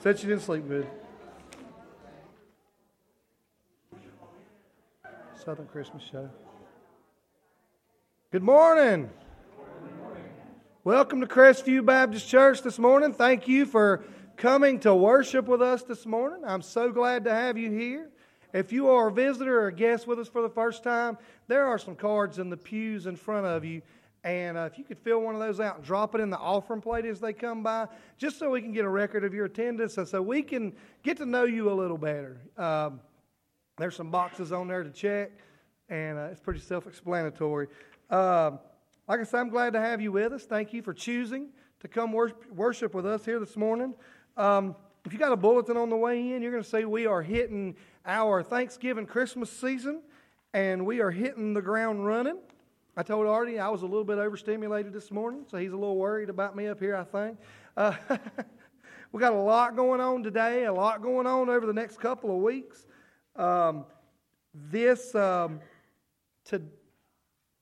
Said she didn't sleep good. Southern Christmas Show. Good morning. Welcome to Crestview Baptist Church this morning. Thank you for coming to worship with us this morning. I'm so glad to have you here. If you are a visitor or a guest with us for the first time, there are some cards in the pews in front of you. And uh, if you could fill one of those out and drop it in the offering plate as they come by, just so we can get a record of your attendance and so we can get to know you a little better. Um, there's some boxes on there to check, and uh, it's pretty self explanatory. Um, like I said, I'm glad to have you with us. Thank you for choosing to come worship with us here this morning. Um, if you got a bulletin on the way in, you're going to see we are hitting our Thanksgiving Christmas season, and we are hitting the ground running. I told Artie I was a little bit overstimulated this morning, so he's a little worried about me up here, I think. Uh, we got a lot going on today, a lot going on over the next couple of weeks. Um, this um, to,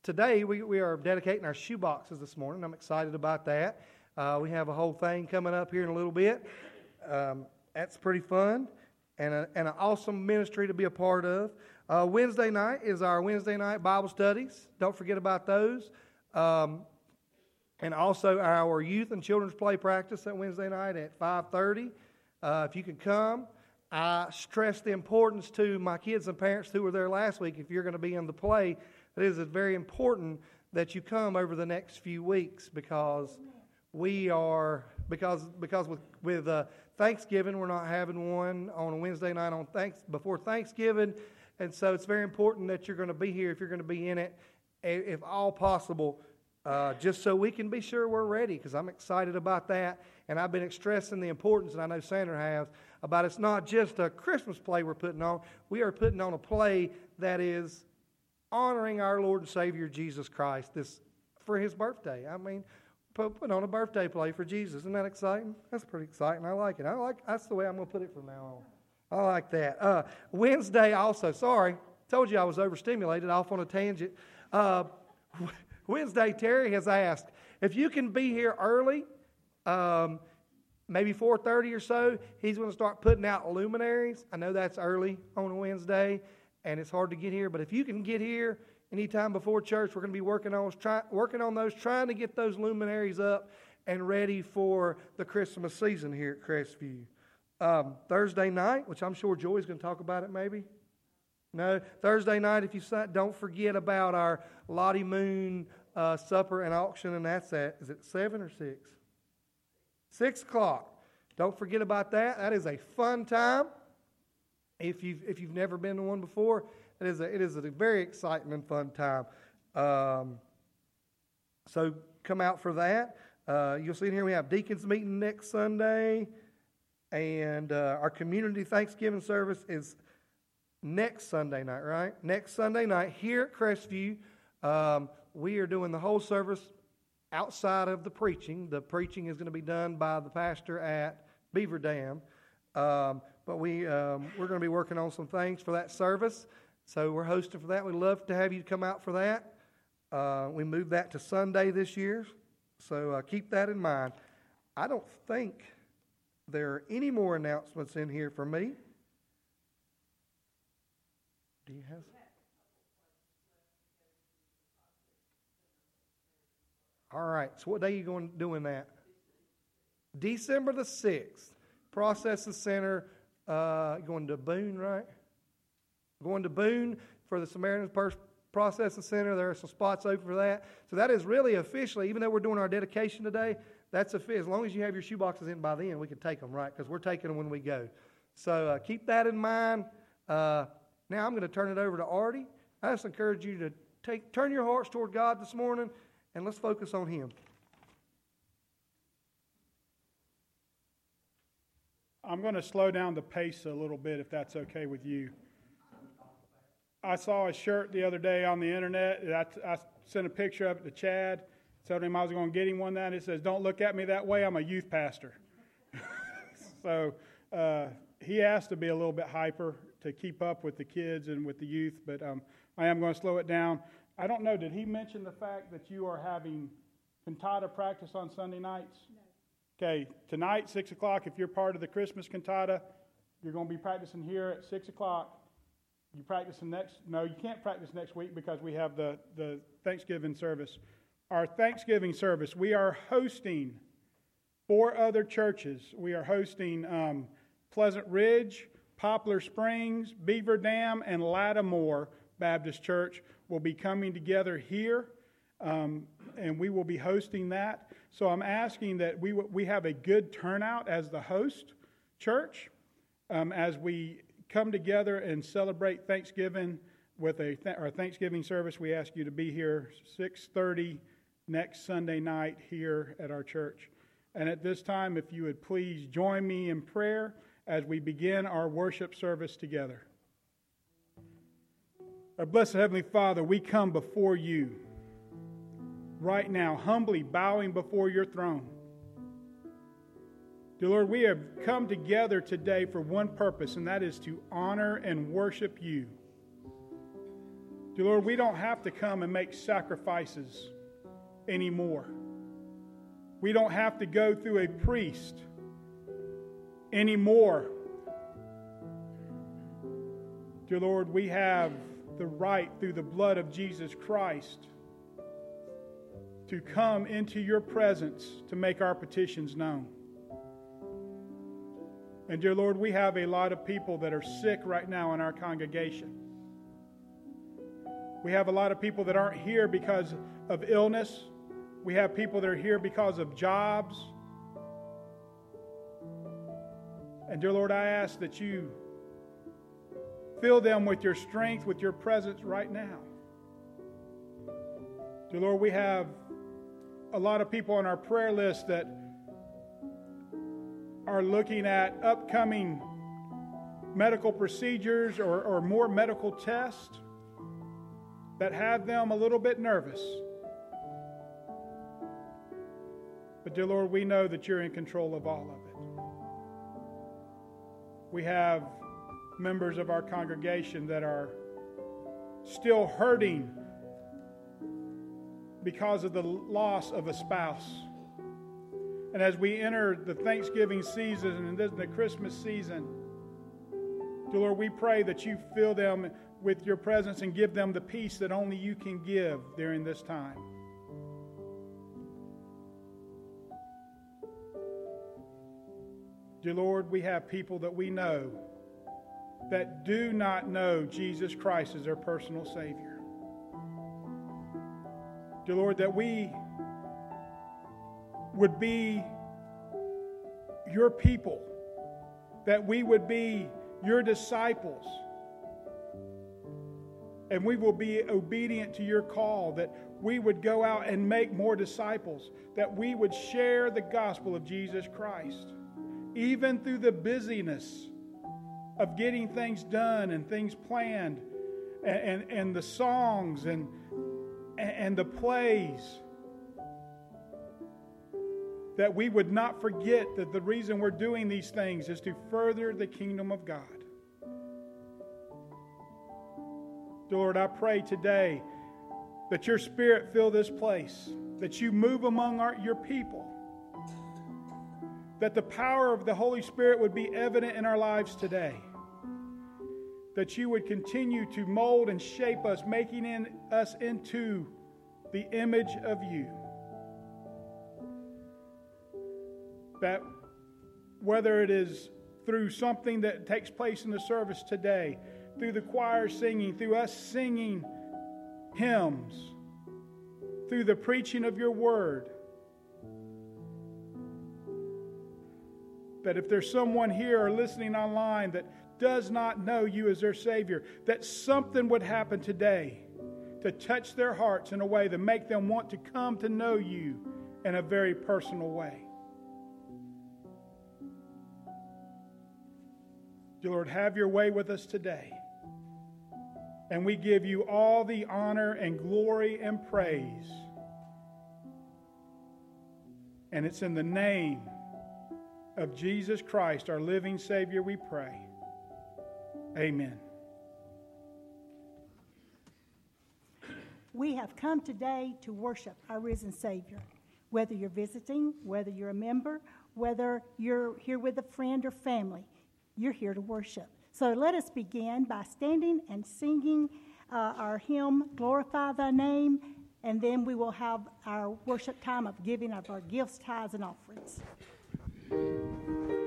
today we, we are dedicating our shoe boxes this morning. I'm excited about that. Uh, we have a whole thing coming up here in a little bit. Um, that's pretty fun and, a, and an awesome ministry to be a part of. Uh, Wednesday night is our Wednesday night Bible studies. Don't forget about those. Um, and also our youth and children's play practice that Wednesday night at 5:30. Uh, if you can come, I stress the importance to my kids and parents who were there last week. If you're going to be in the play, it is very important that you come over the next few weeks because we are because because with with uh, Thanksgiving we're not having one on a Wednesday night on thanks before Thanksgiving, and so it's very important that you're going to be here if you're going to be in it, if all possible, uh, just so we can be sure we're ready. Because I'm excited about that, and I've been stressing the importance, and I know Sandra has about it's not just a Christmas play we're putting on. We are putting on a play that is honoring our Lord and Savior Jesus Christ this for His birthday. I mean put on a birthday play for Jesus. Isn't that exciting? That's pretty exciting. I like it. I like that's the way I'm going to put it from now on. I like that. Uh, Wednesday also. Sorry, told you I was overstimulated. Off on a tangent. Uh, Wednesday, Terry has asked if you can be here early, um, maybe 4:30 or so. He's going to start putting out luminaries. I know that's early on a Wednesday, and it's hard to get here. But if you can get here anytime before church, we're going to be working on, try, working on those, trying to get those luminaries up and ready for the Christmas season here at Crestview. Um, Thursday night, which I'm sure Joy's going to talk about it maybe. No, Thursday night, if you don't forget about our Lottie Moon uh, supper and auction, and that's at, is it 7 or 6? 6 o'clock. Don't forget about that. That is a fun time. If you've, if you've never been to one before, it is a, it is a very exciting and fun time. Um, so come out for that. Uh, you'll see in here we have deacons meeting next Sunday, and uh, our community Thanksgiving service is next Sunday night, right? Next Sunday night here at Crestview. Um, we are doing the whole service outside of the preaching. The preaching is going to be done by the pastor at Beaver Dam. Um, but we, um, we're going to be working on some things for that service. So we're hosting for that. We'd love to have you come out for that. Uh, we moved that to Sunday this year, so uh, keep that in mind. I don't think there are any more announcements in here for me. Do you have? All right. So what day are you going doing that? December the sixth. Processing Center. Uh, going to Boone, right? Going to Boone for the Samaritan Processing Center. There are some spots open for that. So that is really officially, even though we're doing our dedication today, that's a fit. as long as you have your shoe boxes in by then, we can take them, right? Because we're taking them when we go. So uh, keep that in mind. Uh, now I'm going to turn it over to Artie. I just encourage you to take turn your hearts toward God this morning, and let's focus on Him. I'm going to slow down the pace a little bit, if that's okay with you. I saw a shirt the other day on the internet. I, I sent a picture of it to Chad. Told him I was going to get him one that. It says, "Don't look at me that way. I'm a youth pastor." so uh, he has to be a little bit hyper to keep up with the kids and with the youth. But um, I am going to slow it down. I don't know. Did he mention the fact that you are having cantata practice on Sunday nights? Okay, tonight, 6 o'clock, if you're part of the Christmas cantata, you're going to be practicing here at 6 o'clock. You practice the next, no, you can't practice next week because we have the, the Thanksgiving service. Our Thanksgiving service, we are hosting four other churches. We are hosting um, Pleasant Ridge, Poplar Springs, Beaver Dam, and Lattimore Baptist Church will be coming together here, um, and we will be hosting that. So I'm asking that we, we have a good turnout as the host church um, as we come together and celebrate Thanksgiving with a th- our Thanksgiving service. We ask you to be here 6:30 next Sunday night here at our church. And at this time, if you would please join me in prayer as we begin our worship service together. Our blessed Heavenly Father, we come before you right now, humbly bowing before your throne. Dear Lord, we have come together today for one purpose, and that is to honor and worship you. Dear Lord, we don't have to come and make sacrifices anymore. We don't have to go through a priest anymore. Dear Lord, we have the right through the blood of Jesus Christ to come into your presence to make our petitions known. And dear Lord, we have a lot of people that are sick right now in our congregation. We have a lot of people that aren't here because of illness. We have people that are here because of jobs. And dear Lord, I ask that you fill them with your strength, with your presence right now. Dear Lord, we have a lot of people on our prayer list that are looking at upcoming medical procedures or, or more medical tests that have them a little bit nervous. But, dear Lord, we know that you're in control of all of it. We have members of our congregation that are still hurting because of the loss of a spouse. And as we enter the Thanksgiving season and the Christmas season, dear Lord, we pray that you fill them with your presence and give them the peace that only you can give during this time. Dear Lord, we have people that we know that do not know Jesus Christ as their personal Savior. Dear Lord, that we would be your people, that we would be your disciples, and we will be obedient to your call, that we would go out and make more disciples, that we would share the gospel of Jesus Christ, even through the busyness of getting things done and things planned, and, and, and the songs and, and the plays that we would not forget that the reason we're doing these things is to further the kingdom of God. Lord, I pray today that your spirit fill this place, that you move among our, your people, that the power of the Holy Spirit would be evident in our lives today, that you would continue to mold and shape us, making in, us into the image of you. that whether it is through something that takes place in the service today, through the choir singing, through us singing hymns, through the preaching of your word, that if there's someone here or listening online that does not know you as their Savior, that something would happen today to touch their hearts in a way to make them want to come to know you in a very personal way. Dear Lord, have your way with us today. And we give you all the honor and glory and praise. And it's in the name of Jesus Christ, our living Savior, we pray. Amen. We have come today to worship our risen Savior. Whether you're visiting, whether you're a member, whether you're here with a friend or family, you're here to worship. So let us begin by standing and singing uh, our hymn, Glorify Thy Name, and then we will have our worship time of giving of our gifts, tithes, and offerings. うん。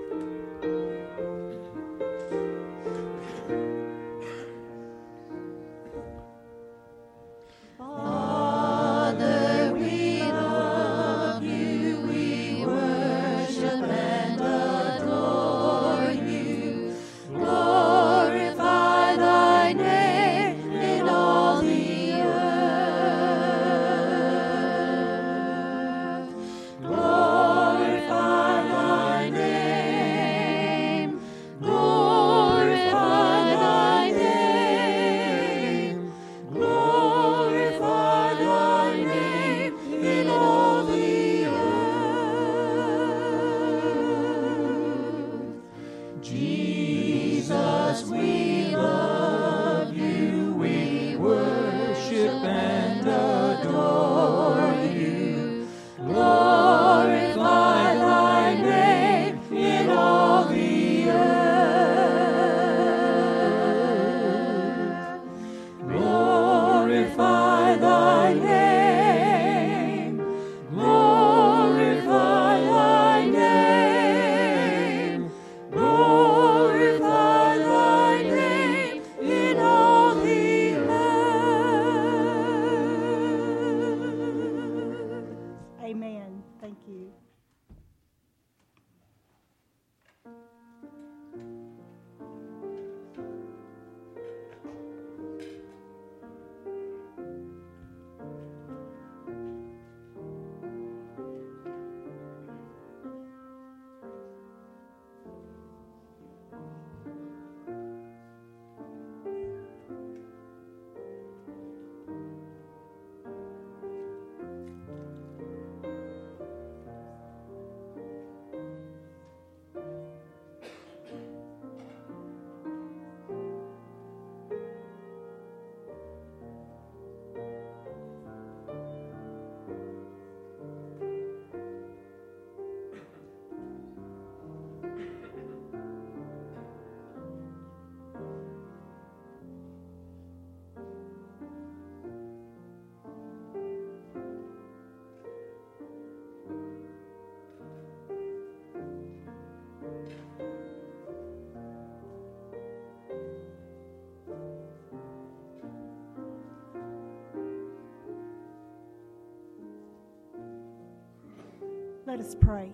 Let us pray.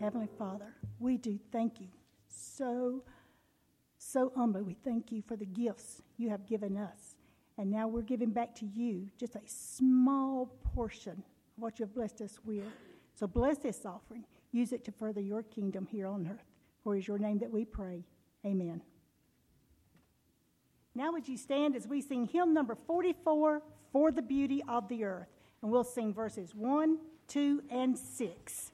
Heavenly Father, we do thank you so, so humbly. We thank you for the gifts you have given us. And now we're giving back to you just a small portion of what you have blessed us with. So bless this offering. Use it to further your kingdom here on earth. For it is your name that we pray. Amen. Now, would you stand as we sing hymn number 44, For the Beauty of the Earth? And we'll sing verses 1, 2, and 6.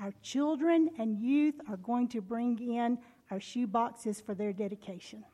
Our children and youth are going to bring in our shoe boxes for their dedication.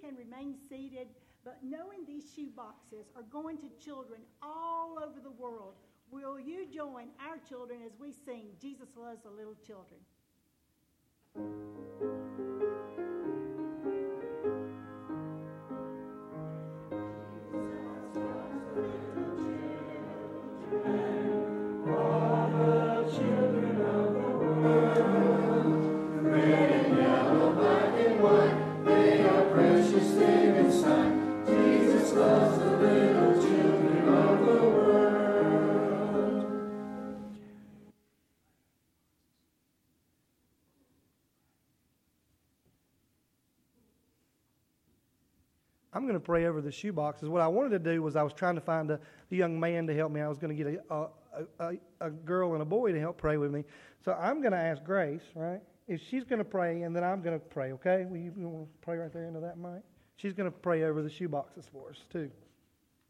Can remain seated, but knowing these shoe boxes are going to children all over the world, will you join our children as we sing Jesus Loves the Little Children? Going to pray over the shoe boxes. What I wanted to do was I was trying to find a, a young man to help me. I was going to get a, a, a, girl and a boy to help pray with me. So I'm going to ask Grace, right? If she's going to pray, and then I'm going to pray, okay? Will you, you want to pray right there into that mic? She's going to pray over the shoe boxes for us, too.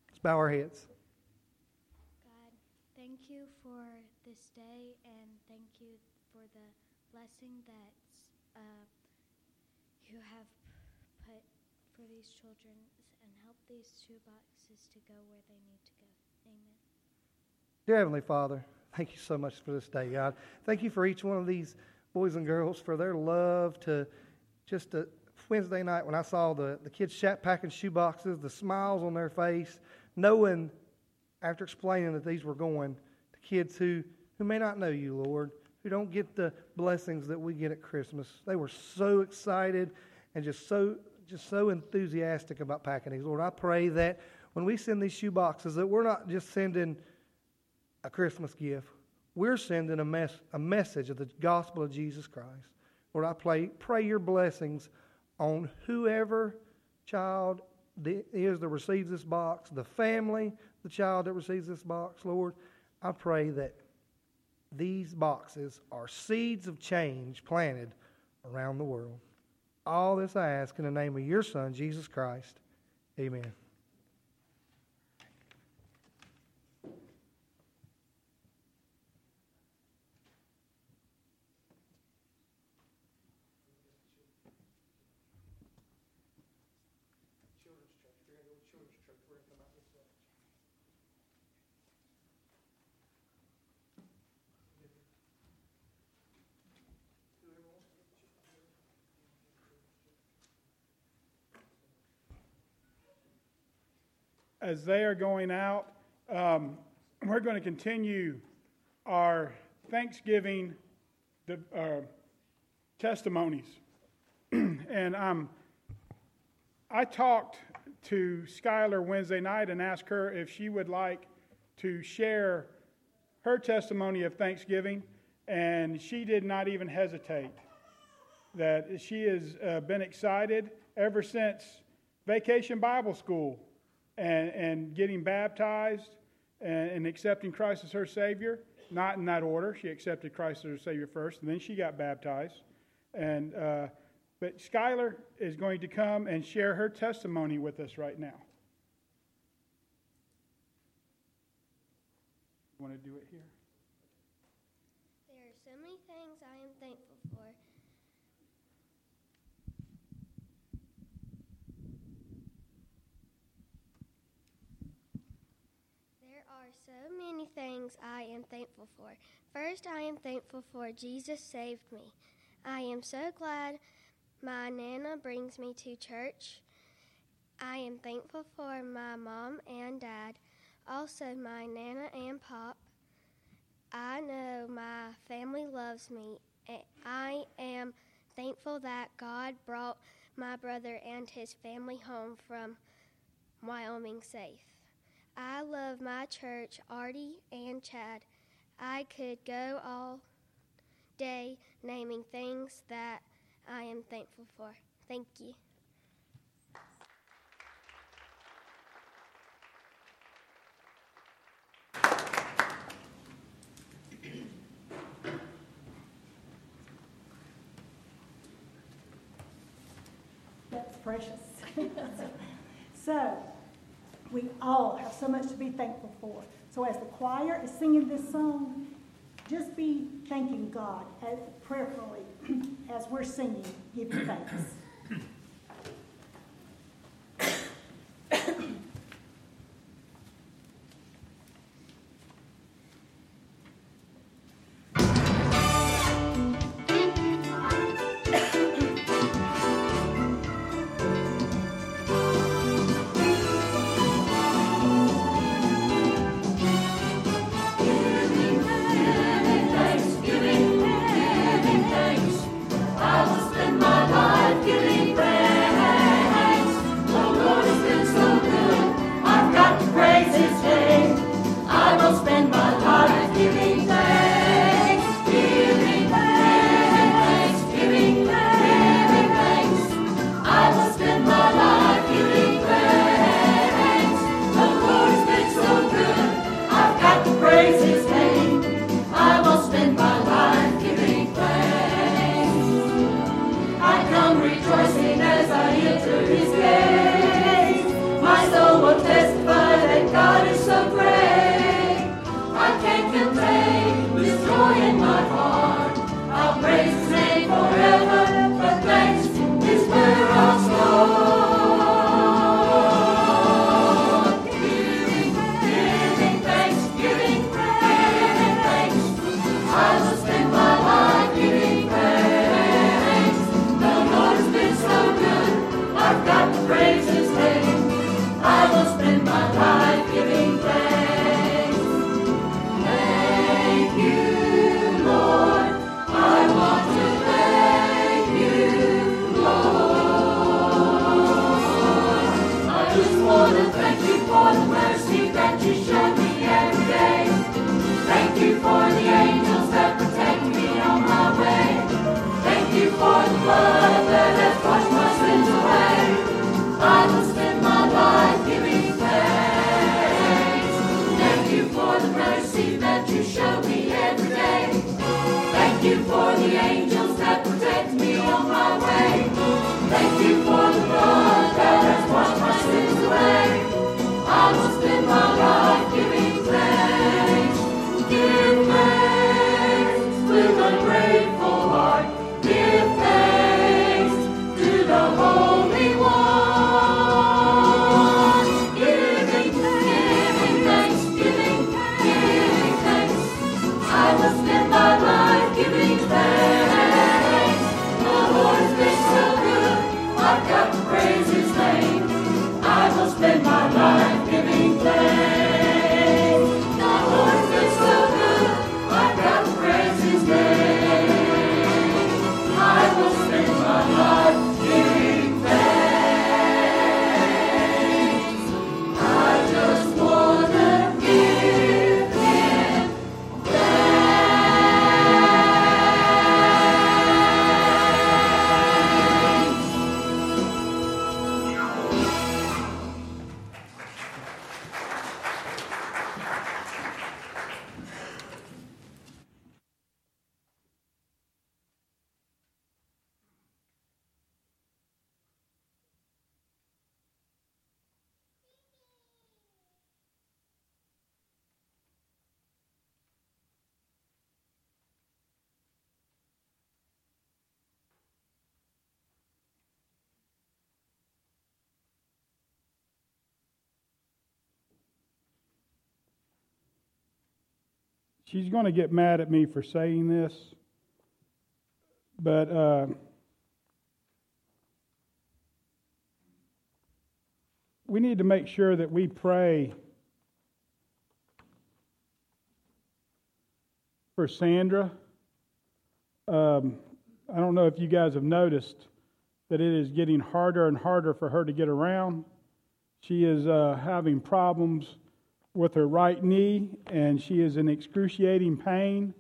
Let's bow our heads. God, thank you for this day, and thank you for the blessing that uh, you have these children and help these two boxes to go where they need to go. Amen. Dear Heavenly Father, thank you so much for this day, God. Thank you for each one of these boys and girls for their love to just a Wednesday night when I saw the, the kids shat packing shoe boxes, the smiles on their face, knowing after explaining that these were going to kids who, who may not know you, Lord, who don't get the blessings that we get at Christmas. They were so excited and just so just so enthusiastic about packing these. Lord, I pray that when we send these shoe boxes, that we're not just sending a Christmas gift. We're sending a, mess, a message of the gospel of Jesus Christ. Lord, I pray, pray your blessings on whoever child is that receives this box, the family, the child that receives this box. Lord, I pray that these boxes are seeds of change planted around the world. All this I ask in the name of your Son, Jesus Christ. Amen. As they are going out, um, we're going to continue our Thanksgiving uh, testimonies. and um, I talked to Skylar Wednesday night and asked her if she would like to share her testimony of Thanksgiving, and she did not even hesitate. That she has uh, been excited ever since Vacation Bible School and, and getting baptized and, and accepting Christ as her Savior. Not in that order. She accepted Christ as her Savior first, and then she got baptized. And uh, but Skylar is going to come and share her testimony with us right now. Want to do it here? There are so many things I am thankful for. There are so many things I am thankful for. First, I am thankful for Jesus saved me. I am so glad my Nana brings me to church. I am thankful for my mom and dad, also my Nana and Pop. I know my family loves me. I am thankful that God brought my brother and his family home from Wyoming safe. I love my church, Artie and Chad. I could go all day naming things that I am thankful for. Thank you. That's precious. so, we all have so much to be thankful for. So, as the choir is singing this song, just be thanking God prayerfully as we're singing, giving thanks. She's going to get mad at me for saying this, but uh, we need to make sure that we pray for Sandra. Um, I don't know if you guys have noticed that it is getting harder and harder for her to get around. She is uh, having problems with her right knee, and she is in excruciating pain.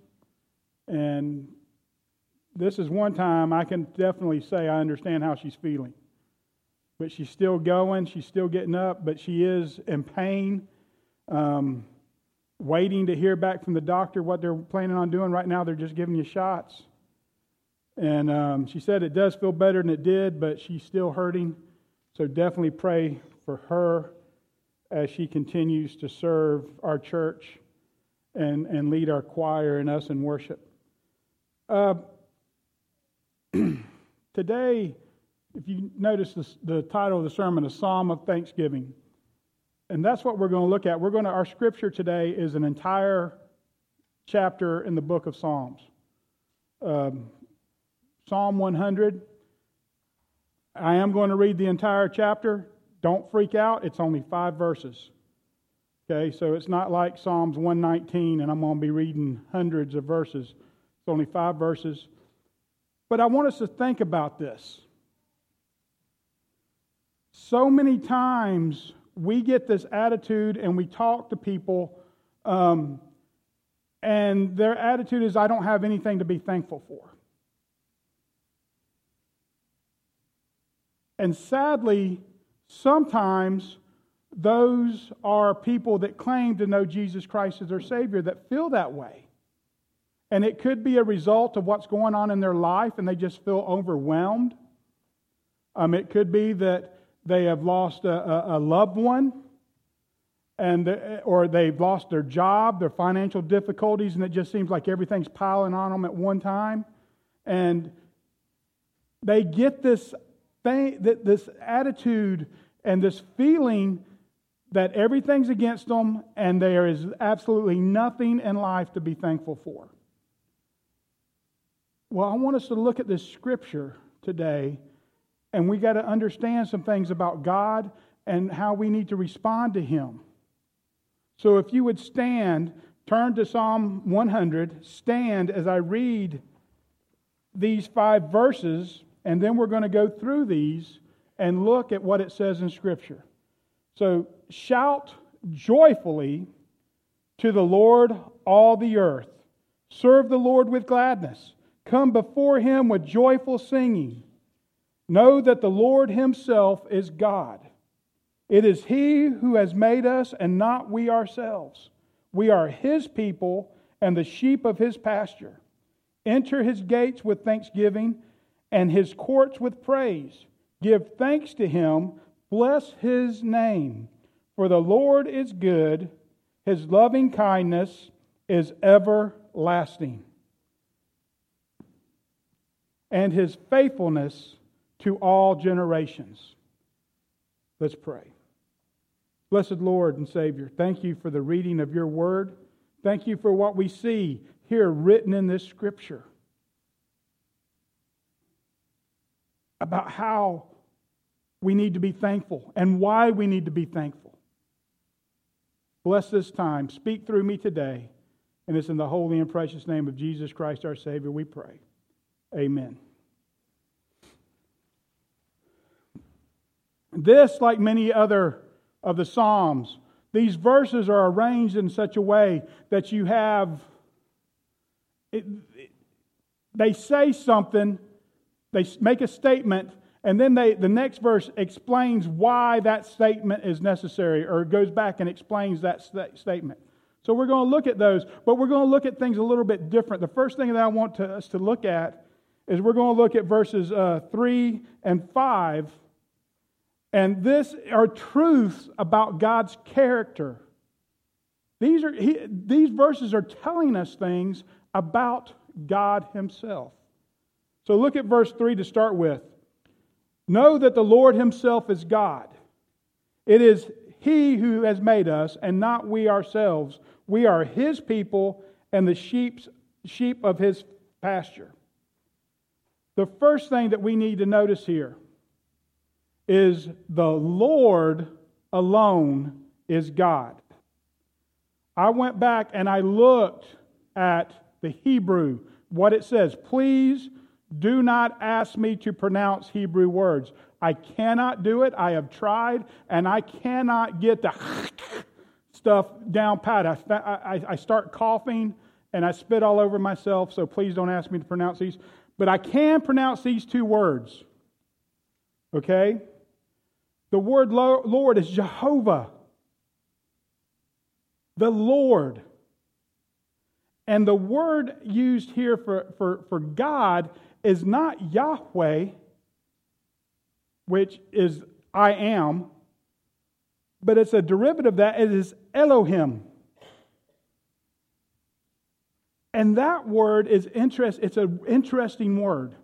And this is one time I can definitely say I understand how she's feeling. But she's still going, she's still getting up, but she is in pain, um, waiting to hear back from the doctor what they're planning on doing. Right now, they're just giving you shots. And um, she said it does feel better than it did, but she's still hurting. So definitely pray for her as she continues to serve our church and, and lead our choir and us in worship. Uh, today, if you notice this, the title of the sermon, A Psalm of Thanksgiving. And that's what we're going to look at. We're going to, our scripture today is an entire chapter in the book of Psalms. Um, Psalm 100. I am going to read the entire chapter. Don't freak out, it's only five verses. Okay, so it's not like Psalms 119 and I'm going to be reading hundreds of verses. It's only five verses. But I want us to think about this. So many times we get this attitude and we talk to people, um, and their attitude is, I don't have anything to be thankful for. And sadly, sometimes those are people that claim to know Jesus Christ as their Savior that feel that way. And it could be a result of what's going on in their life and they just feel overwhelmed. Um, it could be that they have lost a, a, a loved one and or they've lost their job, their financial difficulties, and it just seems like everything's piling on them at one time. And they get this thing, this attitude and this feeling that everything's against them and there is absolutely nothing in life to be thankful for. Well, I want us to look at this scripture today, and we got to understand some things about God and how we need to respond to Him. So, if you would stand, turn to Psalm 100, stand as I read these five verses and then we're going to go through these and look at what it says in Scripture. So, shout joyfully to the Lord, all the earth. Serve the Lord with gladness. Come before him with joyful singing. Know that the Lord himself is God. It is he who has made us and not we ourselves. We are his people and the sheep of his pasture. Enter his gates with thanksgiving and his courts with praise. Give thanks to him, bless his name. For the Lord is good, his loving kindness is everlasting, and his faithfulness to all generations. Let's pray. Blessed Lord and Savior, thank you for the reading of your word. Thank you for what we see here written in this scripture. About how we need to be thankful and why we need to be thankful. Bless this time. Speak through me today. And it's in the holy and precious name of Jesus Christ our Savior we pray. Amen. This, like many other of the Psalms, these verses are arranged in such a way that you have, it, they say something they make a statement, and then they, the next verse explains why that statement is necessary, or goes back and explains that st- statement. So we're going to look at those, but we're going to look at things a little bit different. The first thing that I want to, us to look at is we're going to look at verses uh, 3 and 5. And this are truths about God's character. These, are, he, these verses are telling us things about God Himself. So look at verse 3 to start with. Know that the Lord Himself is God. It is He who has made us, and not we ourselves. We are His people and the sheep's, sheep of his pasture. The first thing that we need to notice here is the Lord alone is God. I went back and I looked at the Hebrew, what it says. Please do not ask me to pronounce Hebrew words. I cannot do it. I have tried, and I cannot get the stuff down pat. I, I, I start coughing and I spit all over myself, so please don't ask me to pronounce these. But I can pronounce these two words. Okay? The word Lord is Jehovah. The Lord. And the word used here for, for, for God is not Yahweh, which is I am, but it's a derivative of that. It is Elohim. And that word is interest, it's an interesting word.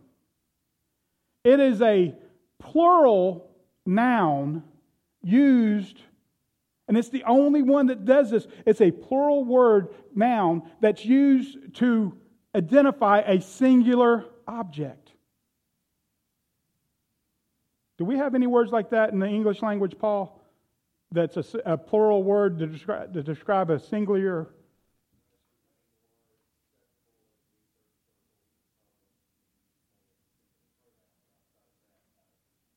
It is a plural noun used, and it's the only one that does this. It's a plural word noun that's used to identify a singular object. Do we have any words like that in the English language, Paul? That's a, a plural word to describe, to describe a singular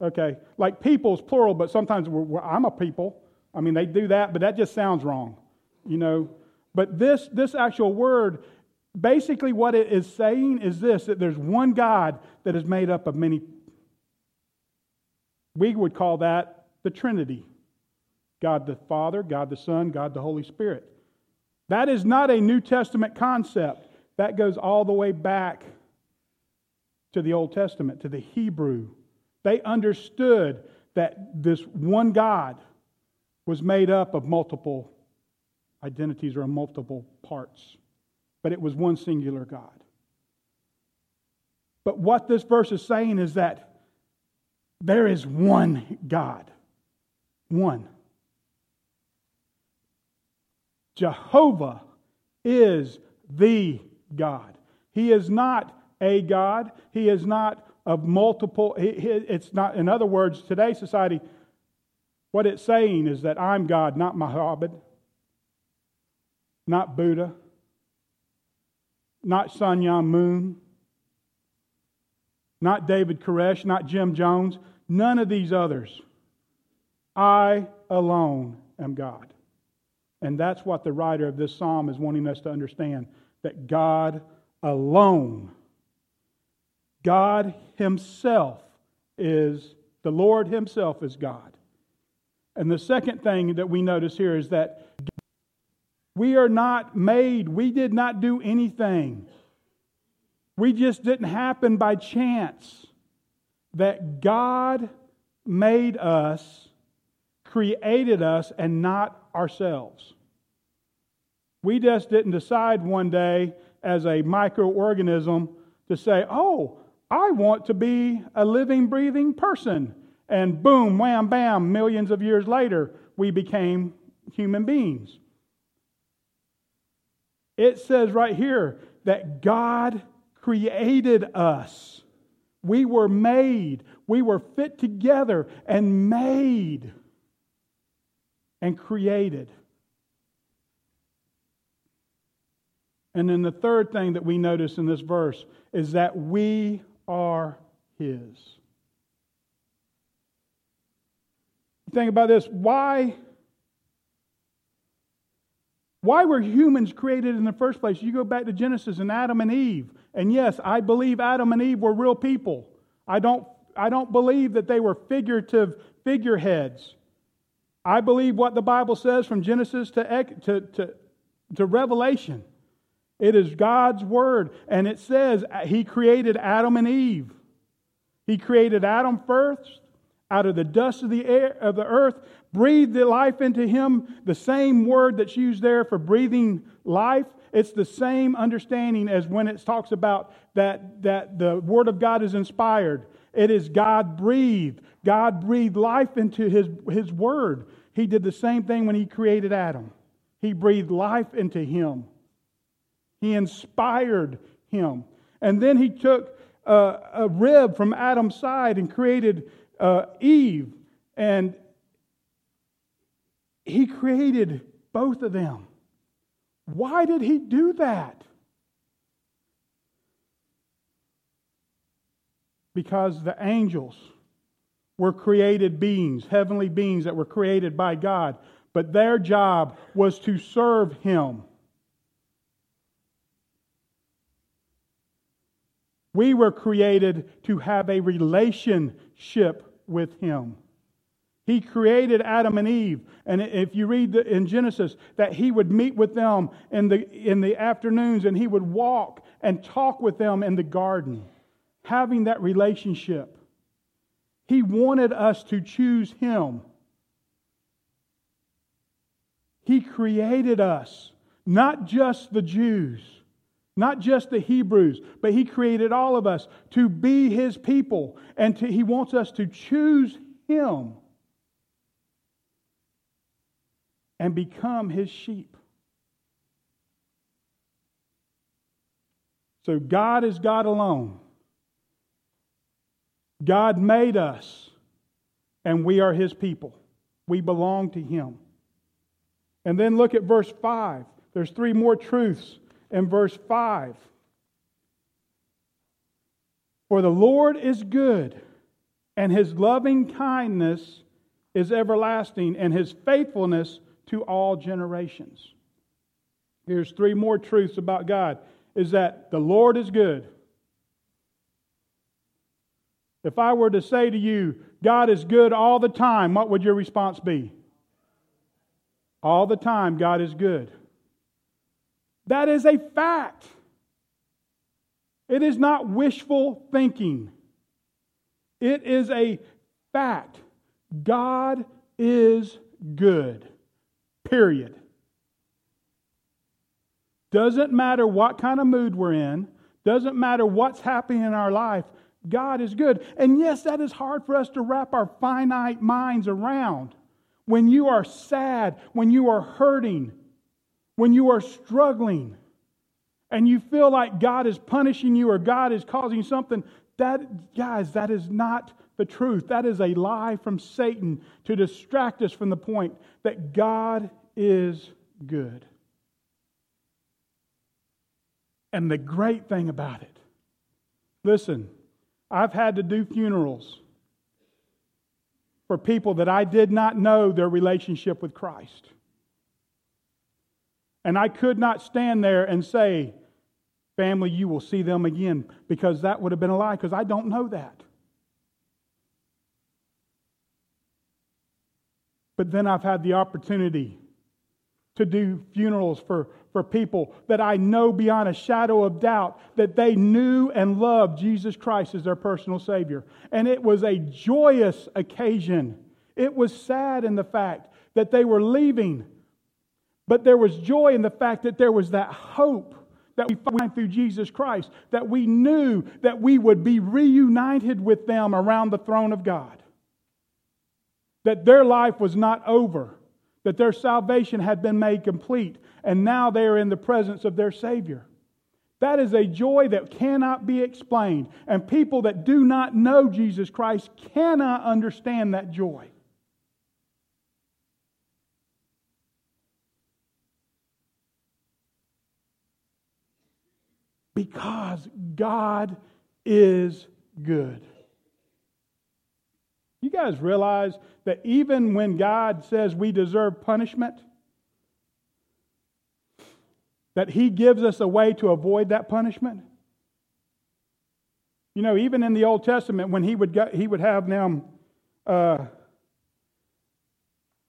Okay, like people's plural, but sometimes we're, we're, I'm a people. I mean, they do that, but that just sounds wrong, you know. But this this actual word, basically, what it is saying is this: that there's one God that is made up of many. We would call that the Trinity: God the Father, God the Son, God the Holy Spirit. That is not a New Testament concept. That goes all the way back to the Old Testament, to the Hebrew they understood that this one God was made up of multiple identities or multiple parts, but it was one singular God. But what this verse is saying is that there is one God. One. Jehovah is the God. He is not a God. He is not of multiple, it's not, in other words, today's society, what it's saying is that I'm God, not Muhammad, not Buddha, not Sun Moon, not David Koresh, not Jim Jones, none of these others. I alone am God. And that's what the writer of this psalm is wanting us to understand that God alone God Himself is, the Lord Himself is God. And the second thing that we notice here is that we are not made, we did not do anything. We just didn't happen by chance. That God made us, created us, and not ourselves. We just didn't decide one day as a microorganism to say, oh, I want to be a living, breathing person. And boom, wham, bam, millions of years later, we became human beings. It says right here that God created us. We were made, we were fit together and made and created. And then the third thing that we notice in this verse is that we are His. Think about this. Why? Why were humans created in the first place? You go back to Genesis and Adam and Eve. And yes, I believe Adam and Eve were real people. I don't, I don't believe that they were figurative figureheads. I believe what the Bible says from Genesis to, to, to, to Revelation. It is God's word. And it says uh, He created Adam and Eve. He created Adam first out of the dust of the air of the earth, breathed the life into him. The same word that's used there for breathing life. It's the same understanding as when it talks about that, that the word of God is inspired. It is God breathed. God breathed life into his, his word. He did the same thing when he created Adam. He breathed life into him. He inspired him. And then he took uh, a rib from Adam's side and created uh, Eve. And he created both of them. Why did he do that? Because the angels were created beings, heavenly beings that were created by God, but their job was to serve him. We were created to have a relationship with him. He created Adam and Eve. And if you read the, in Genesis, that he would meet with them in the, in the afternoons and he would walk and talk with them in the garden, having that relationship. He wanted us to choose him. He created us, not just the Jews, not just the Hebrews, but He created all of us to be His people. And to, He wants us to choose Him and become his sheep. So God is God alone. God made us, and we are his people. We belong to him. And then look at verse 5. There's three more truths in verse 5. For the Lord is good, and his loving kindness is everlasting, and his faithfulness to all generations. Here's three more truths about God is that the Lord is good. If I were to say to you, God is good all the time, what would your response be? All the time, God is good. That is a fact. It is not wishful thinking. It is a fact. God is good. Period. Doesn't matter what kind of mood we're in, doesn't matter what's happening in our life, God is good. And yes, that is hard for us to wrap our finite minds around. When you are sad, when you are hurting, when you are struggling, and you feel like God is punishing you or God is causing something, that, guys, that is not the truth. That is a lie from Satan to distract us from the point that God is good. And the great thing about it, listen, I've had to do funerals for people that I did not know their relationship with Christ. And I could not stand there and say, Family, you will see them again, because that would have been a lie, because I don't know that. But then I've had the opportunity to do funerals for, for people that I know beyond a shadow of doubt that they knew and loved Jesus Christ as their personal Savior. And it was a joyous occasion. It was sad in the fact that they were leaving, but there was joy in the fact that there was that hope that we find through Jesus Christ, that we knew that we would be reunited with them around the throne of God that their life was not over, that their salvation had been made complete, and now they are in the presence of their Savior. That is a joy that cannot be explained. And people that do not know Jesus Christ cannot understand that joy. Because God is good. You guys realize that even when God says we deserve punishment, that He gives us a way to avoid that punishment? You know, even in the Old Testament, when He would, get, he would have them, uh,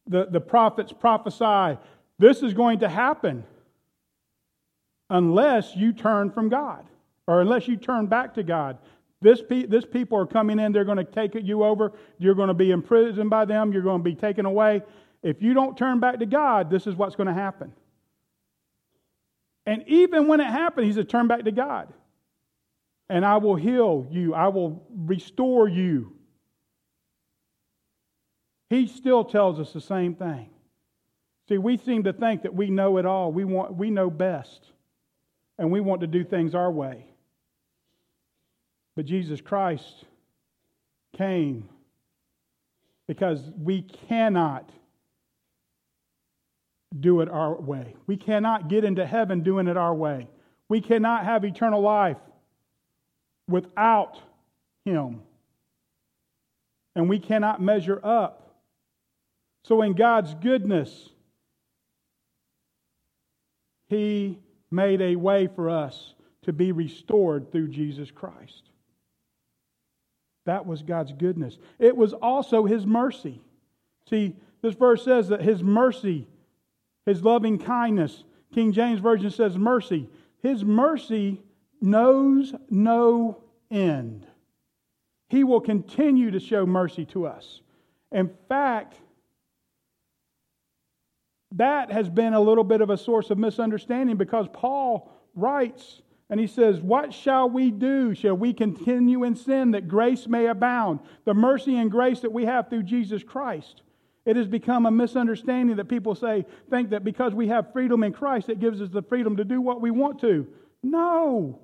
the, the prophets prophesy, this is going to happen unless you turn from God or unless you turn back to God. This, pe- this people are coming in, they're going to take you over. You're going to be imprisoned by them, you're going to be taken away. If you don't turn back to God, this is what's going to happen. And even when it happened, he said, Turn back to God. And I will heal you, I will restore you. He still tells us the same thing. See, we seem to think that we know it all, we, want, we know best. And we want to do things our way. But Jesus Christ came because we cannot do it our way. We cannot get into heaven doing it our way. We cannot have eternal life without Him. And we cannot measure up. So, in God's goodness, He made a way for us to be restored through Jesus Christ. That was God's goodness. It was also His mercy. See, this verse says that His mercy, His loving kindness, King James Version says mercy. His mercy knows no end. He will continue to show mercy to us. In fact, that has been a little bit of a source of misunderstanding because Paul writes and he says, What shall we do? Shall we continue in sin that grace may abound? The mercy and grace that we have through Jesus Christ. It has become a misunderstanding that people say, think that because we have freedom in Christ, it gives us the freedom to do what we want to. No.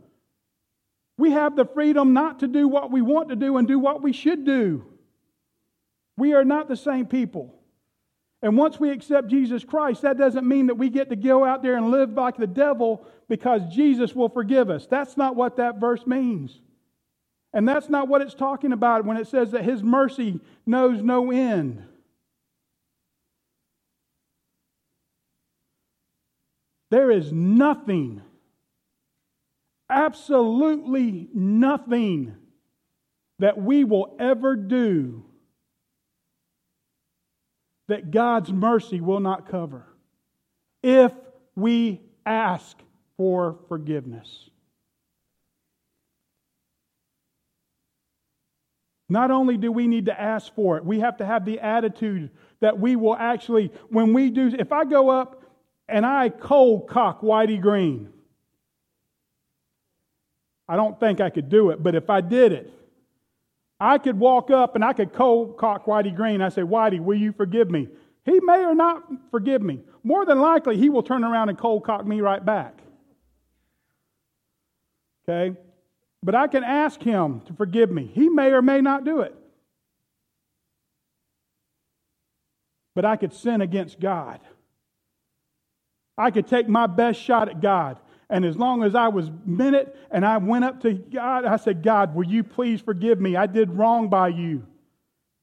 We have the freedom not to do what we want to do and do what we should do. We are not the same people. And once we accept Jesus Christ, that doesn't mean that we get to go out there and live like the devil because Jesus will forgive us. That's not what that verse means. And that's not what it's talking about when it says that his mercy knows no end. There is nothing, absolutely nothing that we will ever do that God's mercy will not cover if we ask for forgiveness. Not only do we need to ask for it, we have to have the attitude that we will actually, when we do, if I go up and I cold cock Whitey Green, I don't think I could do it, but if I did it, I could walk up and I could cold cock Whitey Green. I say, Whitey, will you forgive me? He may or not forgive me. More than likely, he will turn around and cold cock me right back. Okay? But I can ask him to forgive me. He may or may not do it. But I could sin against God. I could take my best shot at God. And as long as I was minute and I went up to God, I said, God, will you please forgive me? I did wrong by you.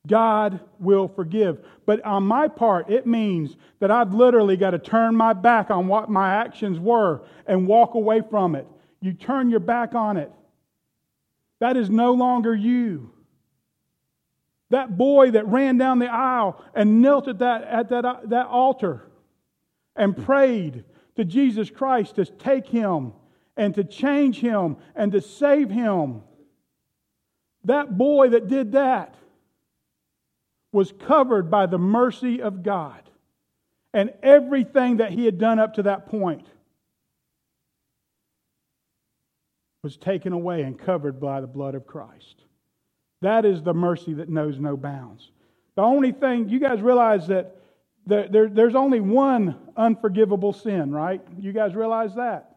God will forgive. But on my part, it means that I've literally got to turn my back on what my actions were and walk away from it. You turn your back on it. That is no longer you. That boy that ran down the aisle and knelt at that, at that, that altar and prayed to Jesus Christ to take him and to change him and to save him. That boy that did that was covered by the mercy of God and everything that he had done up to that point was taken away and covered by the blood of Christ. That is the mercy that knows no bounds. The only thing, you guys realize that there, there, there's only one unforgivable sin, right? You guys realize that?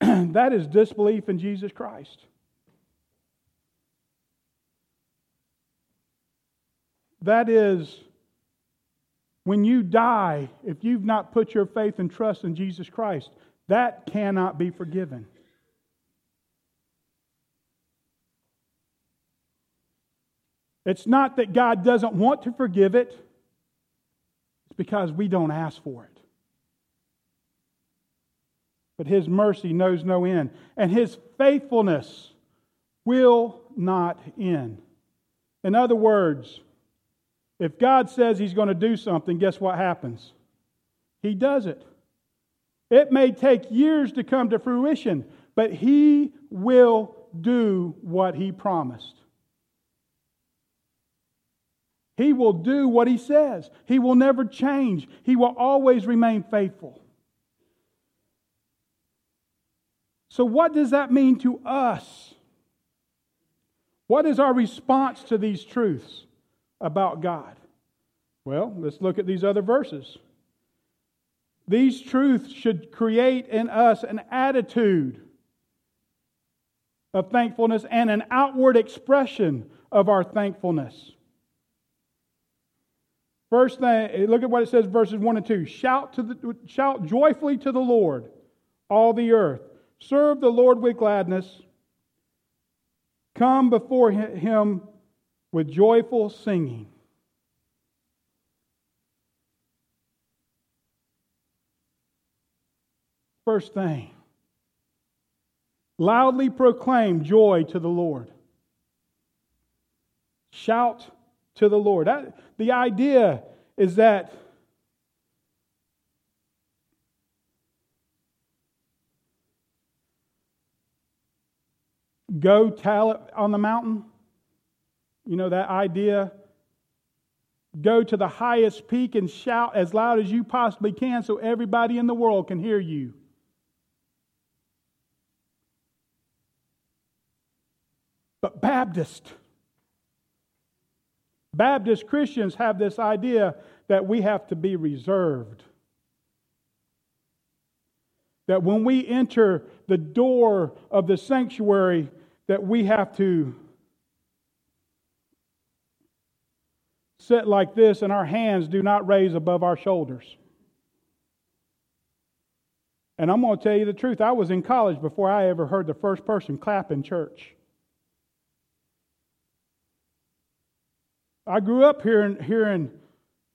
that is disbelief in Jesus Christ. That is, when you die, if you've not put your faith and trust in Jesus Christ, that cannot be forgiven. It's not that God doesn't want to forgive it, it's because we don't ask for it. But His mercy knows no end, and His faithfulness will not end. In other words, if God says He's going to do something, guess what happens? He does it. It may take years to come to fruition, but He will do what He promised. He will do what he says. He will never change. He will always remain faithful. So, what does that mean to us? What is our response to these truths about God? Well, let's look at these other verses. These truths should create in us an attitude of thankfulness and an outward expression of our thankfulness. First thing, eh, look at what it says, verses 1 and 2. Shout, to the, shout joyfully to the Lord, all the earth. Serve the Lord with gladness. Come before him with joyful singing. First thing, loudly proclaim joy to the Lord. Shout to the Lord. The idea is that go tell it on the mountain. You know that idea? Go to the highest peak and shout as loud as you possibly can so everybody in the world can hear you. But Baptist, Baptist Christians have this idea that we have to be reserved. That when we enter the door of the sanctuary, that we have to sit like this and our hands do not raise above our shoulders. And I'm going to tell you the truth. I was in college before I ever heard the first person clap in church. I grew up hearing, hearing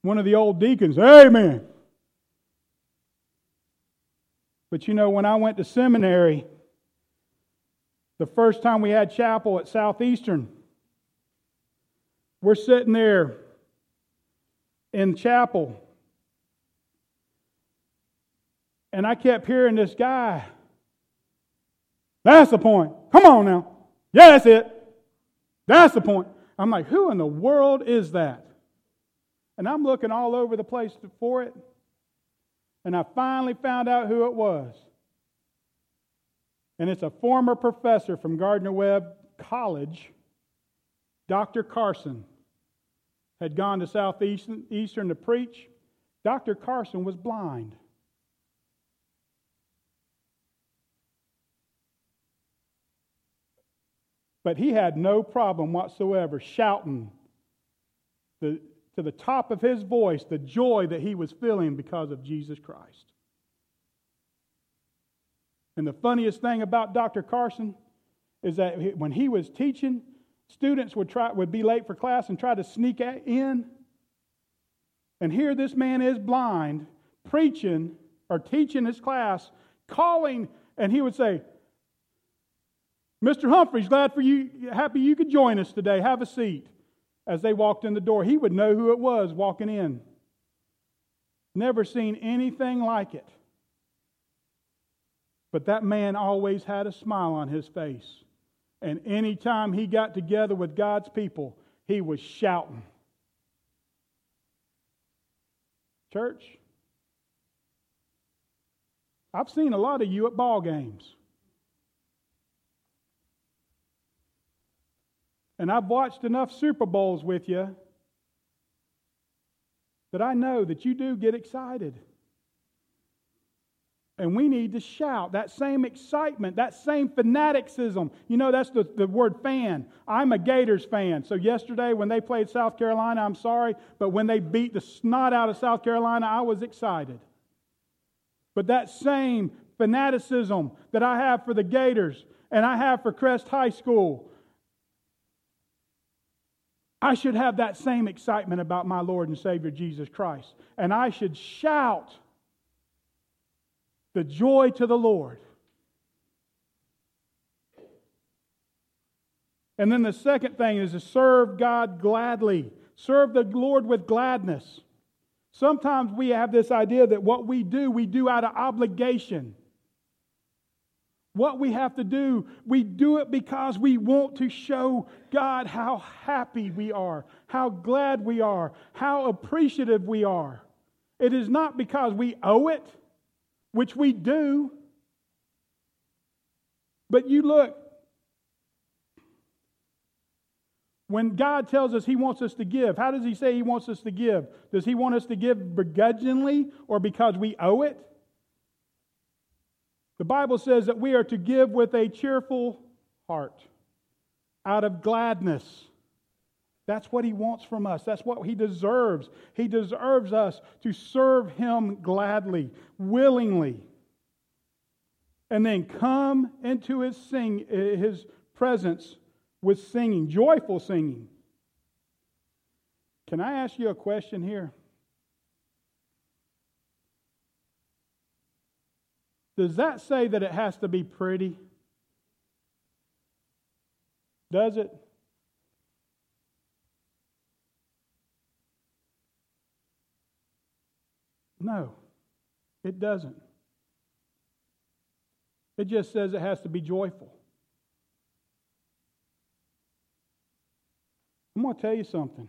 one of the old deacons, Amen. But you know, when I went to seminary, the first time we had chapel at Southeastern, we're sitting there in chapel, and I kept hearing this guy. That's the point. Come on now. Yeah, that's it. That's the point. I'm like, who in the world is that? And I'm looking all over the place for it. And I finally found out who it was. And it's a former professor from Gardner Webb College, Dr. Carson, had gone to Southeastern to preach. Dr. Carson was blind. But he had no problem whatsoever shouting the, to the top of his voice the joy that he was feeling because of Jesus Christ. And the funniest thing about Dr. Carson is that when he was teaching, students would, try, would be late for class and try to sneak in. And here this man is blind, preaching or teaching his class, calling, and he would say, Mr. Humphreys, glad for you, happy you could join us today. Have a seat. As they walked in the door, he would know who it was walking in. Never seen anything like it. But that man always had a smile on his face. And anytime he got together with God's people, he was shouting. Church, I've seen a lot of you at ball games. And I've watched enough Super Bowls with you that I know that you do get excited. And we need to shout that same excitement, that same fanaticism. You know, that's the, the word fan. I'm a Gators fan. So, yesterday when they played South Carolina, I'm sorry, but when they beat the snot out of South Carolina, I was excited. But that same fanaticism that I have for the Gators and I have for Crest High School I should have that same excitement about my Lord and Savior Jesus Christ. And I should shout the joy to the Lord. And then the second thing is to serve God gladly. Serve the Lord with gladness. Sometimes we have this idea that what we do, we do out of obligation what we have to do, we do it because we want to show God how happy we are, how glad we are, how appreciative we are. It is not because we owe it, which we do. But you look, When God tells us He wants us to give, how does He say He wants us to give? Does He want us to give begrudgingly or because we owe it? The Bible says that we are to give with a cheerful heart, out of gladness. That's what He wants from us. That's what He deserves. He deserves us to serve Him gladly, willingly. And then come into His, sing, his presence with singing, joyful singing. Can I ask you a question here? Does that say that it has to be pretty? Does it? No, it doesn't. It just says it has to be joyful. I'm going to tell you something.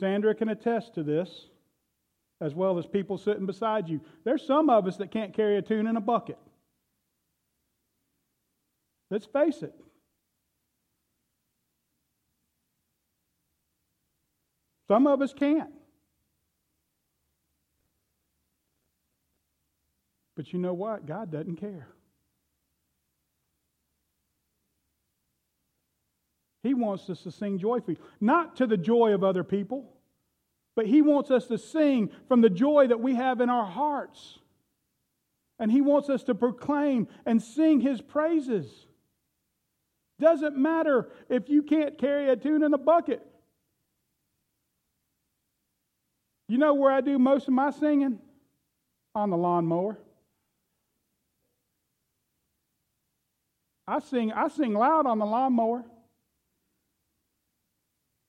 Sandra can attest to this, as well as people sitting beside you. There's some of us that can't carry a tune in a bucket. Let's face it. Some of us can't. But you know what? God doesn't care. He wants us to sing joyfully, not to the joy of other people, but He wants us to sing from the joy that we have in our hearts. And He wants us to proclaim and sing His praises. Doesn't matter if you can't carry a tune in a bucket. You know where I do most of my singing? On the lawnmower. I sing, I sing loud on the lawnmower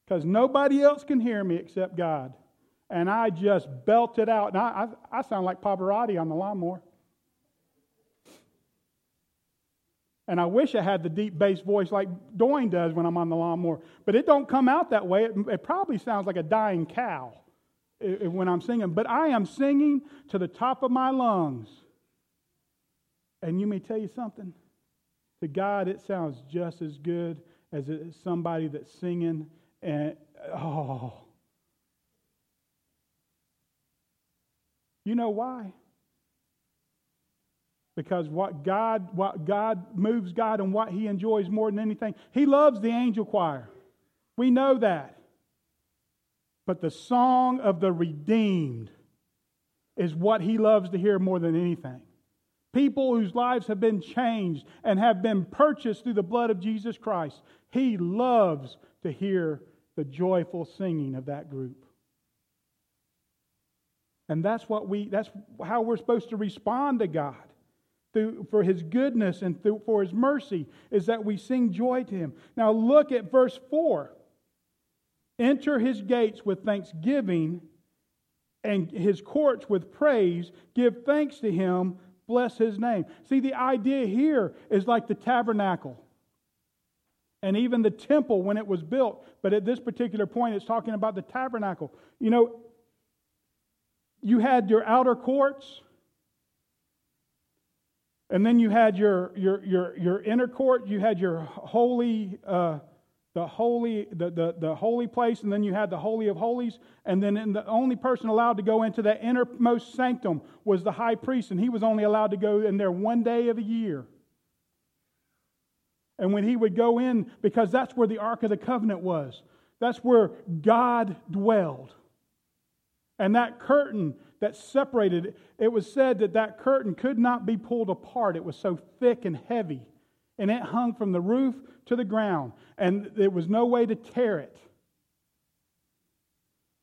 because nobody else can hear me except God. And I just belt it out. And I, I, I sound like Pavarotti on the lawnmower. And I wish I had the deep bass voice like Doyne does when I'm on the lawnmower. But it don't come out that way. It, it probably sounds like a dying cow when I'm singing. But I am singing to the top of my lungs. And you may tell you something. To God, it sounds just as good as somebody that's singing and oh. You know why? Because what God, what God moves God and what He enjoys more than anything, He loves the angel choir. We know that. But the song of the redeemed is what He loves to hear more than anything. People whose lives have been changed and have been purchased through the blood of Jesus Christ. He loves to hear the joyful singing of that group. And that's what we that's how we're supposed to respond to God. Through, for his goodness and through, for his mercy is that we sing joy to him. Now look at verse 4. Enter his gates with thanksgiving and his courts with praise. Give thanks to him. Bless his name. See, the idea here is like the tabernacle and even the temple when it was built. But at this particular point, it's talking about the tabernacle. You know, you had your outer courts, and then you had your your your, your inner court. You had your holy. Uh, the holy, the, the, the holy place, and then you had the holy of holies, and then the only person allowed to go into that innermost sanctum was the high priest, and he was only allowed to go in there one day of the year. And when he would go in, because that's where the Ark of the Covenant was, that's where God dwelled. And that curtain that separated, it was said that that curtain could not be pulled apart. It was so thick and heavy. And it hung from the roof to the ground. And there was no way to tear it.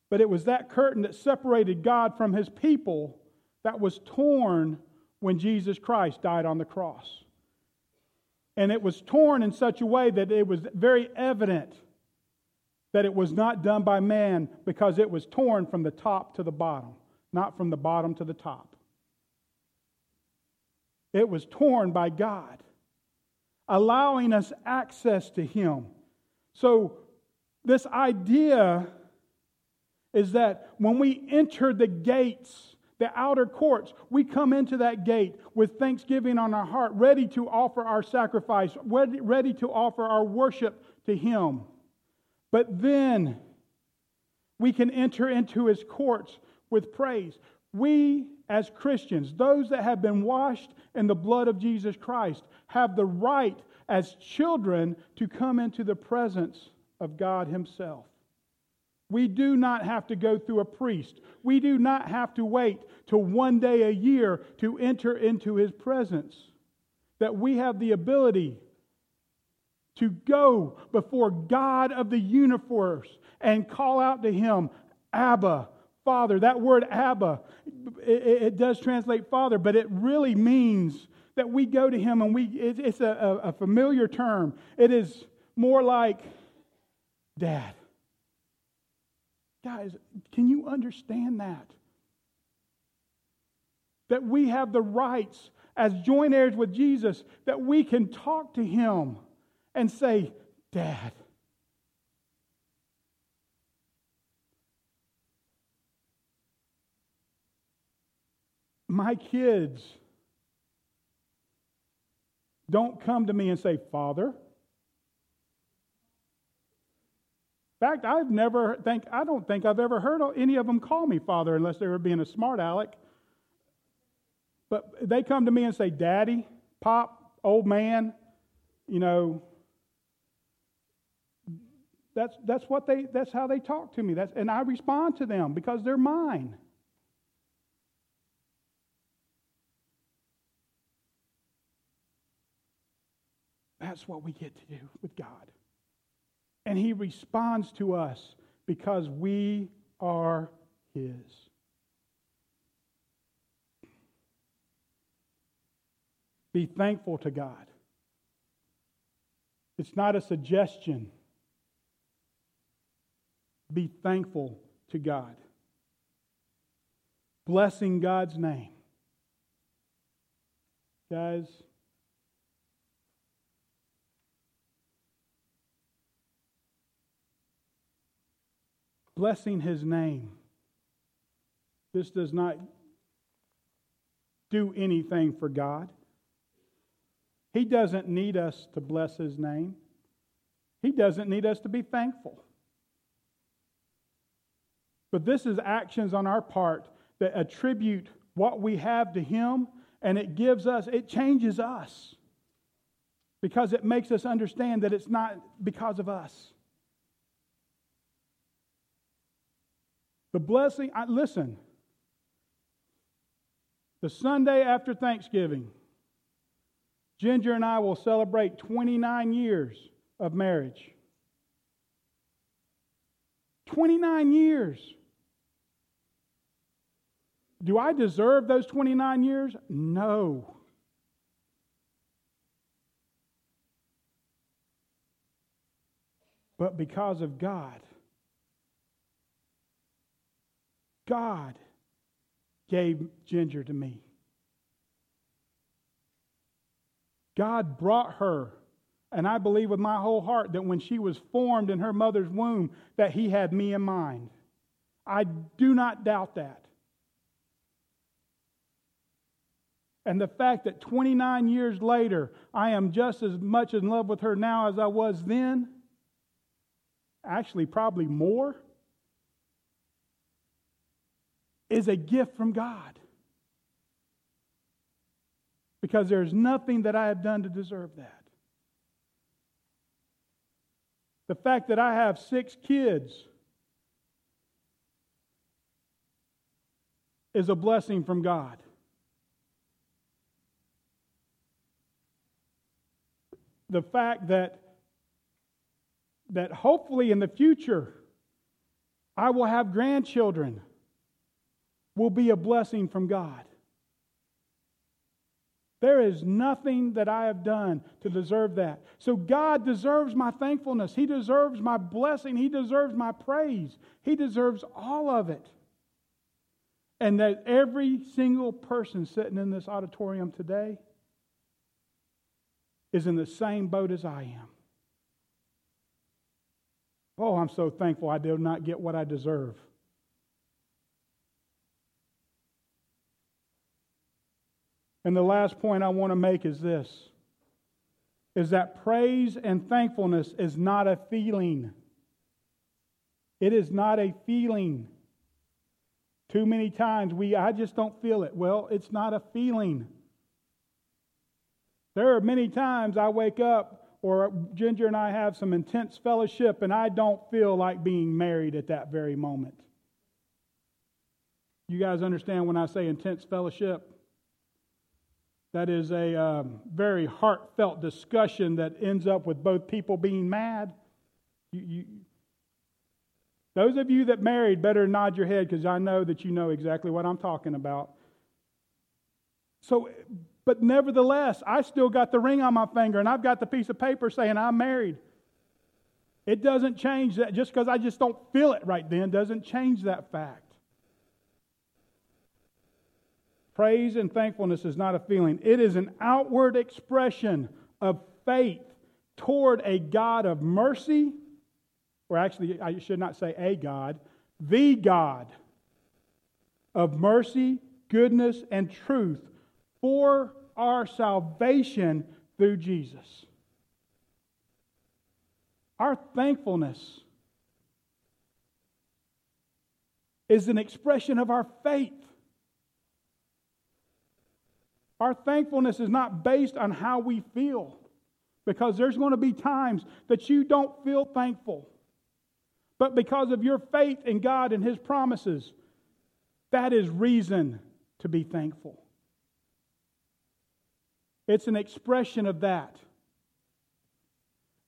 But it was that curtain that separated God from his people that was torn when Jesus Christ died on the cross. And it was torn in such a way that it was very evident that it was not done by man because it was torn from the top to the bottom, not from the bottom to the top. It was torn by God, allowing us access to Him. So, this idea is that when we enter the gates the outer courts. We come into that gate with thanksgiving on our heart, ready to offer our sacrifice, ready, to offer our worship to Him. But then we can enter into His courts with praise. We, as Christians, those that have been washed in the blood of Jesus Christ, have the right as children to come into the presence of God Himself. We do not have to go through a priest. We do not have to wait till one day a year to enter into his presence. That we have the ability to go before God of the universe and call out to him, Abba, Father. That word Abba, it, it does translate Father, but it really means that we go to him and we, it, it's a, a familiar term. It is more like Dad. Guys, can you understand that? That we have the rights as joint heirs with Jesus, that we can talk to him and say, Dad. My kids don't come to me and say, Father. Fact, I've never think I don't think I've ever heard any of them call me father unless they were being a smart aleck. But they come to me and say, "Daddy, Pop, old man," you know. That's that's what they that's how they talk to me. That's and I respond to them because they're mine. That's what we get to do with God. And he responds to us because we are his. Be thankful to God. It's not a suggestion. Be thankful to God. Blessing God's name. Guys, blessing his name. This does not do anything for God. He doesn't need us to bless his name. He doesn't need us to be thankful. But this is actions on our part that attribute what we have to him and it gives us, it changes us because it makes us understand that it's not because of us. The blessing, I, listen, the Sunday after Thanksgiving, Ginger and I will celebrate 29 years of marriage. 29 years. Do I deserve those 29 years? No. But because of God, God gave Ginger to me. God brought her, and I believe with my whole heart that when she was formed in her mother's womb, that He had me in mind. I do not doubt that. And the fact that 29 years later, I am just as much in love with her now as I was then, actually, probably more is a gift from God. Because there's nothing that I have done to deserve that. The fact that I have six kids is a blessing from God. The fact that that hopefully in the future I will have grandchildren will be a blessing from God. There is nothing that I have done to deserve that. So God deserves my thankfulness. He deserves my blessing. He deserves my praise. He deserves all of it. And that every single person sitting in this auditorium today is in the same boat as I am. Oh, I'm so thankful I did not get what I deserve. And the last point I want to make is this is that praise and thankfulness is not a feeling. It is not a feeling. Too many times we I just don't feel it. Well, it's not a feeling. There are many times I wake up or Ginger and I have some intense fellowship and I don't feel like being married at that very moment. You guys understand when I say intense fellowship? That is a um, very heartfelt discussion that ends up with both people being mad. You, you, those of you that married better nod your head because I know that you know exactly what I'm talking about. So, but nevertheless, I still got the ring on my finger and I've got the piece of paper saying I'm married. It doesn't change that. Just because I just don't feel it right then doesn't change that fact. Praise and thankfulness is not a feeling, it is an outward expression of faith toward a God of mercy, or actually, I should not say a God, the God of mercy, goodness, and truth for our salvation through Jesus. Our thankfulness is an expression of our faith. Our thankfulness is not based on how we feel, because there's going to be times that you don't feel thankful. But because of your faith in God and His promises, that is reason to be thankful. It's an expression of that.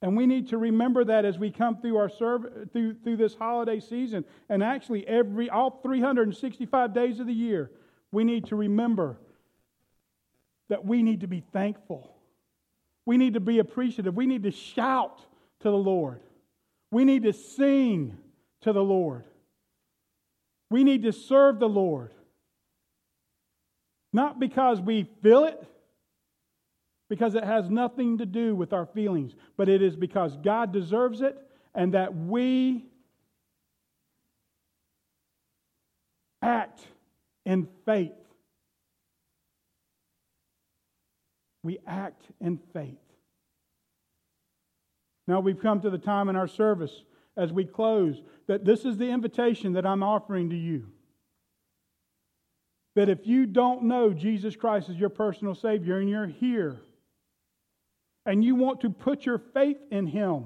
And we need to remember that as we come through our serv- through, through this holiday season. And actually every all 365 days of the year, we need to remember that we need to be thankful. We need to be appreciative. We need to shout to the Lord. We need to sing to the Lord. We need to serve the Lord. Not because we feel it, because it has nothing to do with our feelings, but it is because God deserves it and that we act in faith we act in faith. Now we've come to the time in our service as we close that this is the invitation that I'm offering to you. That if you don't know Jesus Christ as your personal Savior and you're here and you want to put your faith in Him,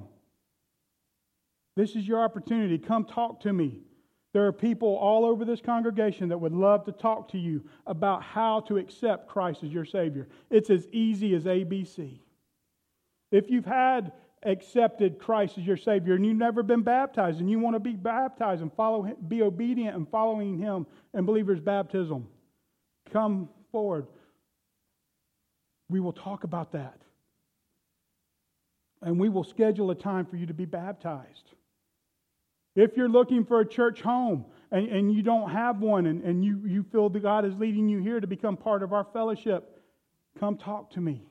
this is your opportunity. Come talk to me. There are people all over this congregation that would love to talk to you about how to accept Christ as your Savior. It's as easy as ABC. If you've had accepted Christ as your Savior and you've never been baptized and you want to be baptized and follow be obedient and following Him in believer's baptism, come forward. We will talk about that. And we will schedule a time for you to be baptized. If you're looking for a church home and, and you don't have one and, and you, you feel that God is leading you here to become part of our fellowship, come talk to me.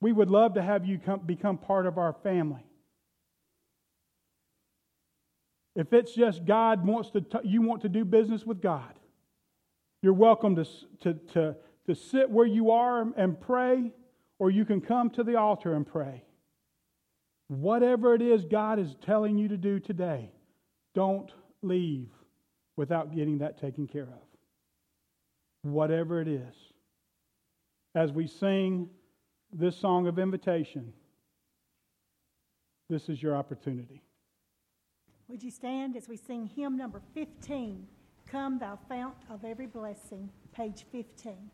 We would love to have you come, become part of our family. If it's just God wants to, t- you want to do business with God, you're welcome to, to, to, to sit where you are and pray, or you can come to the altar and pray. Whatever it is God is telling you to do today, don't leave without getting that taken care of. Whatever it is. As we sing this song of invitation, this is your opportunity. Would you stand as we sing hymn number 15, Come Thou Fount of Every Blessing, page 15.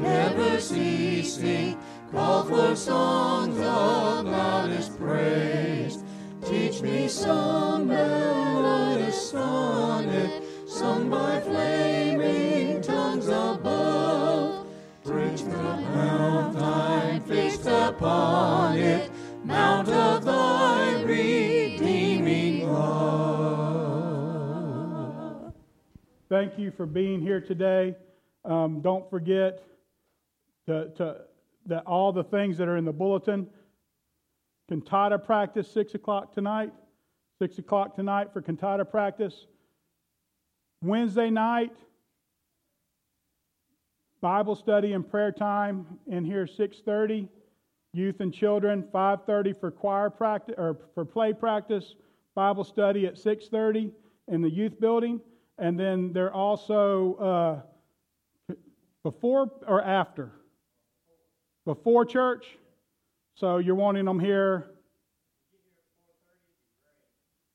Never ceasing. Call for songs of loudest praise. Teach me some melodious sonnet sung by flaming tongues above. Preach the mount thine fixed upon it, mount of thy redeeming love. Thank you for being here today. Um, don't forget to, to, all the things that are in the bulletin. Cantata practice, 6 o'clock tonight. 6 o'clock tonight for cantata practice. Wednesday night, Bible study and prayer time in here 6:30. Youth and children 5:30 for choir practice or for play practice. Bible study at 6:30 in the youth building, and then they're also uh, before or after before church. So you're wanting them here.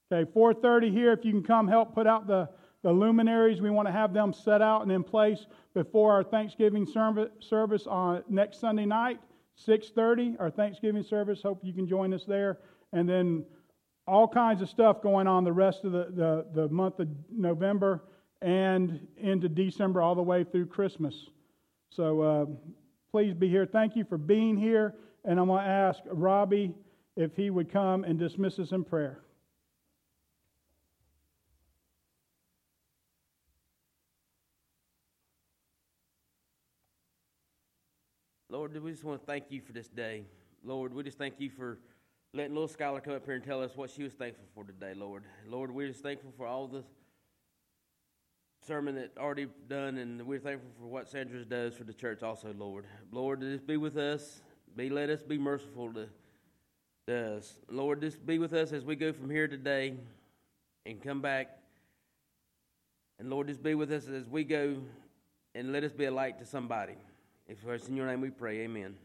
Okay, 4:30 here. If you can come help put out the the luminaries, we want to have them set out and in place before our Thanksgiving service service on next Sunday night, 6:30. Our Thanksgiving service. Hope you can join us there. And then all kinds of stuff going on the rest of the, the, the month of November and into December, all the way through Christmas. So uh, please be here. Thank you for being here. And I'm going to ask Robbie if he would come and dismiss us in prayer. Lord, we just want to thank you for this day. Lord, we just thank you for letting little Skylar come up here and tell us what she was thankful for today, Lord. Lord, we're just thankful for all the sermon that already done, and we're thankful for what Sandra does for the church also, Lord. Lord, just be with us. Be let us be merciful to, to us. Lord, just be with us as we go from here today and come back. And Lord, just be with us as we go and let us be a light to somebody. If it's in your name we pray, amen.